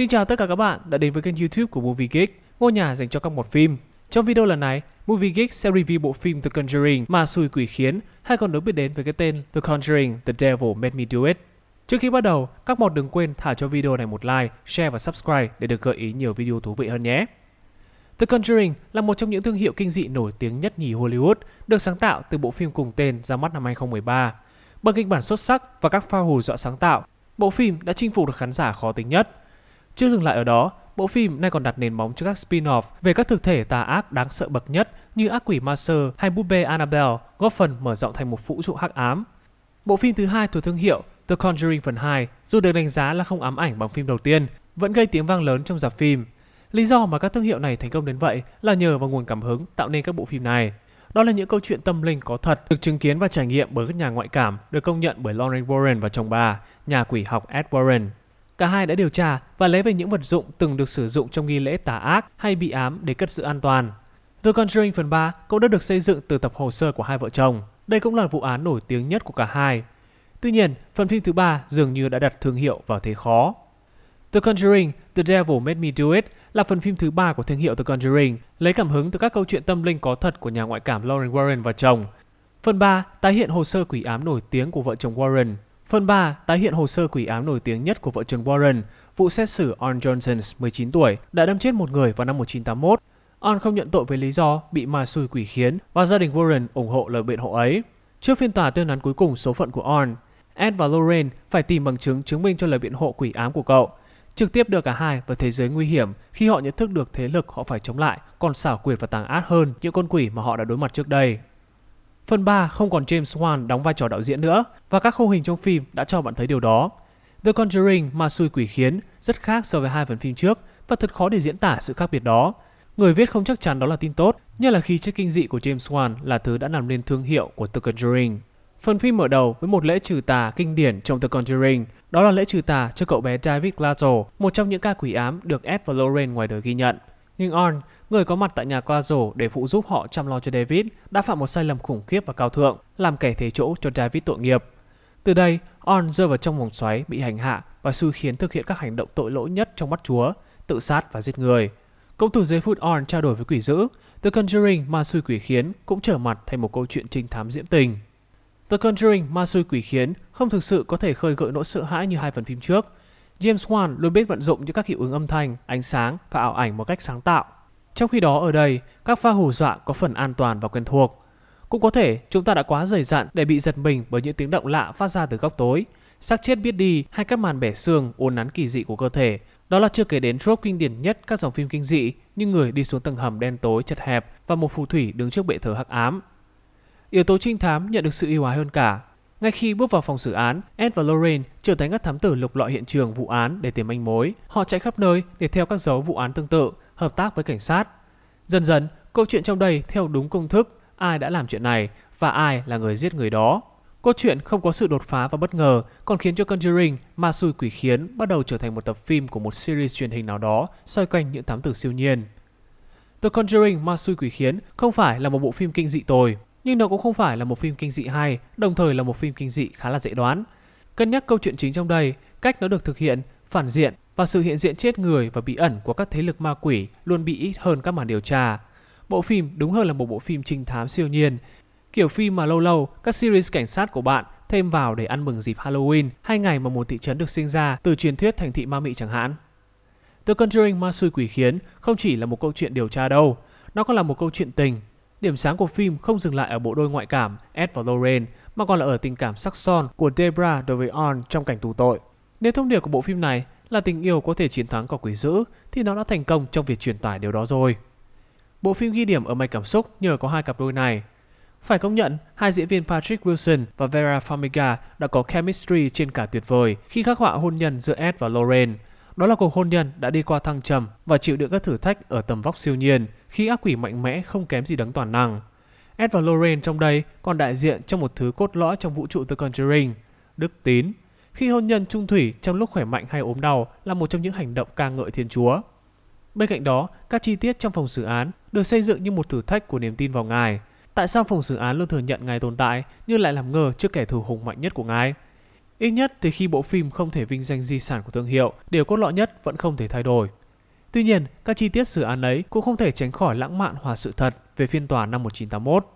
Xin chào tất cả các bạn đã đến với kênh YouTube của Movie Geek, ngôi nhà dành cho các một phim. Trong video lần này, Movie Geek sẽ review bộ phim The Conjuring mà xui quỷ khiến, hay còn được biết đến với cái tên The Conjuring The Devil Made Me Do It. Trước khi bắt đầu, các mọt đừng quên thả cho video này một like, share và subscribe để được gợi ý nhiều video thú vị hơn nhé. The Conjuring là một trong những thương hiệu kinh dị nổi tiếng nhất nhì Hollywood, được sáng tạo từ bộ phim cùng tên ra mắt năm 2013. Bằng kịch bản xuất sắc và các pha hù dọa sáng tạo, bộ phim đã chinh phục được khán giả khó tính nhất. Chưa dừng lại ở đó, bộ phim nay còn đặt nền móng cho các spin-off về các thực thể tà ác đáng sợ bậc nhất như ác quỷ Master hay búp bê Annabelle, góp phần mở rộng thành một vũ trụ hắc ám. Bộ phim thứ hai thuộc thương hiệu The Conjuring phần 2, dù được đánh giá là không ám ảnh bằng phim đầu tiên, vẫn gây tiếng vang lớn trong dạp phim. Lý do mà các thương hiệu này thành công đến vậy là nhờ vào nguồn cảm hứng tạo nên các bộ phim này. Đó là những câu chuyện tâm linh có thật, được chứng kiến và trải nghiệm bởi các nhà ngoại cảm, được công nhận bởi Lauren Warren và chồng bà, nhà quỷ học Ed Warren. Cả hai đã điều tra và lấy về những vật dụng từng được sử dụng trong nghi lễ tà ác hay bị ám để cất giữ an toàn. The Conjuring phần 3 cũng đã được xây dựng từ tập hồ sơ của hai vợ chồng. Đây cũng là vụ án nổi tiếng nhất của cả hai. Tuy nhiên, phần phim thứ ba dường như đã đặt thương hiệu vào thế khó. The Conjuring, The Devil Made Me Do It là phần phim thứ ba của thương hiệu The Conjuring, lấy cảm hứng từ các câu chuyện tâm linh có thật của nhà ngoại cảm Lauren Warren và chồng. Phần 3 tái hiện hồ sơ quỷ ám nổi tiếng của vợ chồng Warren. Phần 3 tái hiện hồ sơ quỷ ám nổi tiếng nhất của vợ chồng Warren, vụ xét xử On Johnson, 19 tuổi, đã đâm chết một người vào năm 1981. On không nhận tội với lý do bị ma xui quỷ khiến và gia đình Warren ủng hộ lời biện hộ ấy. Trước phiên tòa tuyên án cuối cùng số phận của On, Ed và Lorraine phải tìm bằng chứng chứng minh cho lời biện hộ quỷ ám của cậu, trực tiếp đưa cả hai vào thế giới nguy hiểm khi họ nhận thức được thế lực họ phải chống lại còn xảo quyệt và tàng ác hơn những con quỷ mà họ đã đối mặt trước đây. Phần 3 không còn James Wan đóng vai trò đạo diễn nữa và các khung hình trong phim đã cho bạn thấy điều đó. The Conjuring ma xui quỷ khiến rất khác so với hai phần phim trước và thật khó để diễn tả sự khác biệt đó. Người viết không chắc chắn đó là tin tốt, nhất là khi chiếc kinh dị của James Wan là thứ đã làm nên thương hiệu của The Conjuring. Phần phim mở đầu với một lễ trừ tà kinh điển trong The Conjuring, đó là lễ trừ tà cho cậu bé David Glazo, một trong những ca quỷ ám được Ed và Lorraine ngoài đời ghi nhận. Nhưng On, người có mặt tại nhà Glazo để phụ giúp họ chăm lo cho David, đã phạm một sai lầm khủng khiếp và cao thượng, làm kẻ thế chỗ cho David tội nghiệp. Từ đây, On rơi vào trong vòng xoáy bị hành hạ và xui khiến thực hiện các hành động tội lỗi nhất trong mắt Chúa, tự sát và giết người. Cũng từ giây phút On trao đổi với quỷ dữ, The Conjuring ma xui quỷ khiến cũng trở mặt thành một câu chuyện trinh thám diễm tình. The Conjuring ma xui quỷ khiến không thực sự có thể khơi gợi nỗi sợ hãi như hai phần phim trước. James Wan luôn biết vận dụng những các hiệu ứng âm thanh, ánh sáng và ảo ảnh một cách sáng tạo. Trong khi đó ở đây, các pha hù dọa có phần an toàn và quen thuộc. Cũng có thể chúng ta đã quá dày dặn để bị giật mình bởi những tiếng động lạ phát ra từ góc tối, xác chết biết đi hay các màn bẻ xương uốn nắn kỳ dị của cơ thể. Đó là chưa kể đến trope kinh điển nhất các dòng phim kinh dị như người đi xuống tầng hầm đen tối chật hẹp và một phù thủy đứng trước bệ thờ hắc ám. Yếu tố trinh thám nhận được sự yêu ái hơn cả. Ngay khi bước vào phòng xử án, Ed và Lorraine trở thành các thám tử lục lọi hiện trường vụ án để tìm manh mối. Họ chạy khắp nơi để theo các dấu vụ án tương tự, hợp tác với cảnh sát. Dần dần, câu chuyện trong đây theo đúng công thức ai đã làm chuyện này và ai là người giết người đó. Câu chuyện không có sự đột phá và bất ngờ, còn khiến cho Conjuring, ma xui quỷ khiến bắt đầu trở thành một tập phim của một series truyền hình nào đó xoay quanh những thám tử siêu nhiên. The Conjuring ma xui quỷ khiến không phải là một bộ phim kinh dị tồi, nhưng nó cũng không phải là một phim kinh dị hay, đồng thời là một phim kinh dị khá là dễ đoán. Cân nhắc câu chuyện chính trong đây, cách nó được thực hiện, phản diện và sự hiện diện chết người và bí ẩn của các thế lực ma quỷ luôn bị ít hơn các màn điều tra. Bộ phim đúng hơn là một bộ phim trinh thám siêu nhiên, kiểu phim mà lâu lâu các series cảnh sát của bạn thêm vào để ăn mừng dịp Halloween hay ngày mà một thị trấn được sinh ra từ truyền thuyết thành thị ma mị chẳng hạn. The Conjuring Ma Xui Quỷ Khiến không chỉ là một câu chuyện điều tra đâu, nó còn là một câu chuyện tình, Điểm sáng của phim không dừng lại ở bộ đôi ngoại cảm Ed và Lorraine mà còn là ở tình cảm sắc son của Debra đối với On trong cảnh tù tội. Nếu thông điệp của bộ phim này là tình yêu có thể chiến thắng cả quỷ dữ thì nó đã thành công trong việc truyền tải điều đó rồi. Bộ phim ghi điểm ở mạch cảm xúc nhờ có hai cặp đôi này. Phải công nhận, hai diễn viên Patrick Wilson và Vera Farmiga đã có chemistry trên cả tuyệt vời khi khắc họa hôn nhân giữa Ed và Lorraine – đó là cuộc hôn nhân đã đi qua thăng trầm và chịu đựng các thử thách ở tầm vóc siêu nhiên khi ác quỷ mạnh mẽ không kém gì đấng toàn năng. Ed và Lorraine trong đây còn đại diện cho một thứ cốt lõi trong vũ trụ The Conjuring, đức tín. Khi hôn nhân trung thủy trong lúc khỏe mạnh hay ốm đau là một trong những hành động ca ngợi Thiên Chúa. Bên cạnh đó, các chi tiết trong phòng xử án được xây dựng như một thử thách của niềm tin vào Ngài. Tại sao phòng xử án luôn thừa nhận Ngài tồn tại nhưng lại làm ngờ trước kẻ thù hùng mạnh nhất của Ngài? Ít nhất thì khi bộ phim không thể vinh danh di sản của thương hiệu, điều cốt lõi nhất vẫn không thể thay đổi. Tuy nhiên, các chi tiết xử án ấy cũng không thể tránh khỏi lãng mạn hòa sự thật về phiên tòa năm 1981.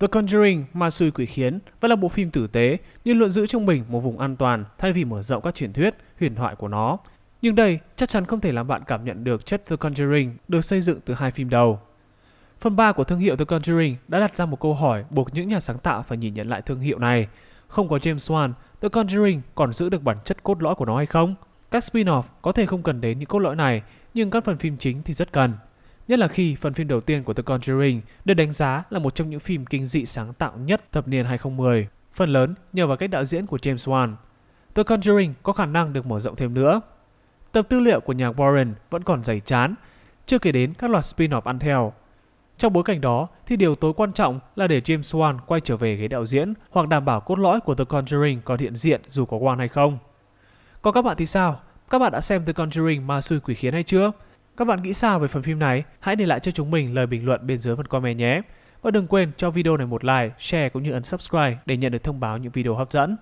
The Conjuring, Ma Xui Quỷ Khiến vẫn là bộ phim tử tế nhưng luôn giữ trong mình một vùng an toàn thay vì mở rộng các truyền thuyết, huyền thoại của nó. Nhưng đây chắc chắn không thể làm bạn cảm nhận được chất The Conjuring được xây dựng từ hai phim đầu. Phần 3 của thương hiệu The Conjuring đã đặt ra một câu hỏi buộc những nhà sáng tạo phải nhìn nhận lại thương hiệu này. Không có James Wan, The Conjuring còn giữ được bản chất cốt lõi của nó hay không? Các spin-off có thể không cần đến những cốt lõi này, nhưng các phần phim chính thì rất cần. Nhất là khi phần phim đầu tiên của The Conjuring được đánh giá là một trong những phim kinh dị sáng tạo nhất thập niên 2010, phần lớn nhờ vào cách đạo diễn của James Wan. The Conjuring có khả năng được mở rộng thêm nữa. Tập tư liệu của nhà Warren vẫn còn dày chán, chưa kể đến các loạt spin-off ăn theo. Trong bối cảnh đó thì điều tối quan trọng là để James Wan quay trở về ghế đạo diễn hoặc đảm bảo cốt lõi của The Conjuring còn hiện diện dù có Wan hay không. Còn các bạn thì sao? Các bạn đã xem The Conjuring ma sư quỷ khiến hay chưa? Các bạn nghĩ sao về phần phim này? Hãy để lại cho chúng mình lời bình luận bên dưới phần comment nhé. Và đừng quên cho video này một like, share cũng như ấn subscribe để nhận được thông báo những video hấp dẫn.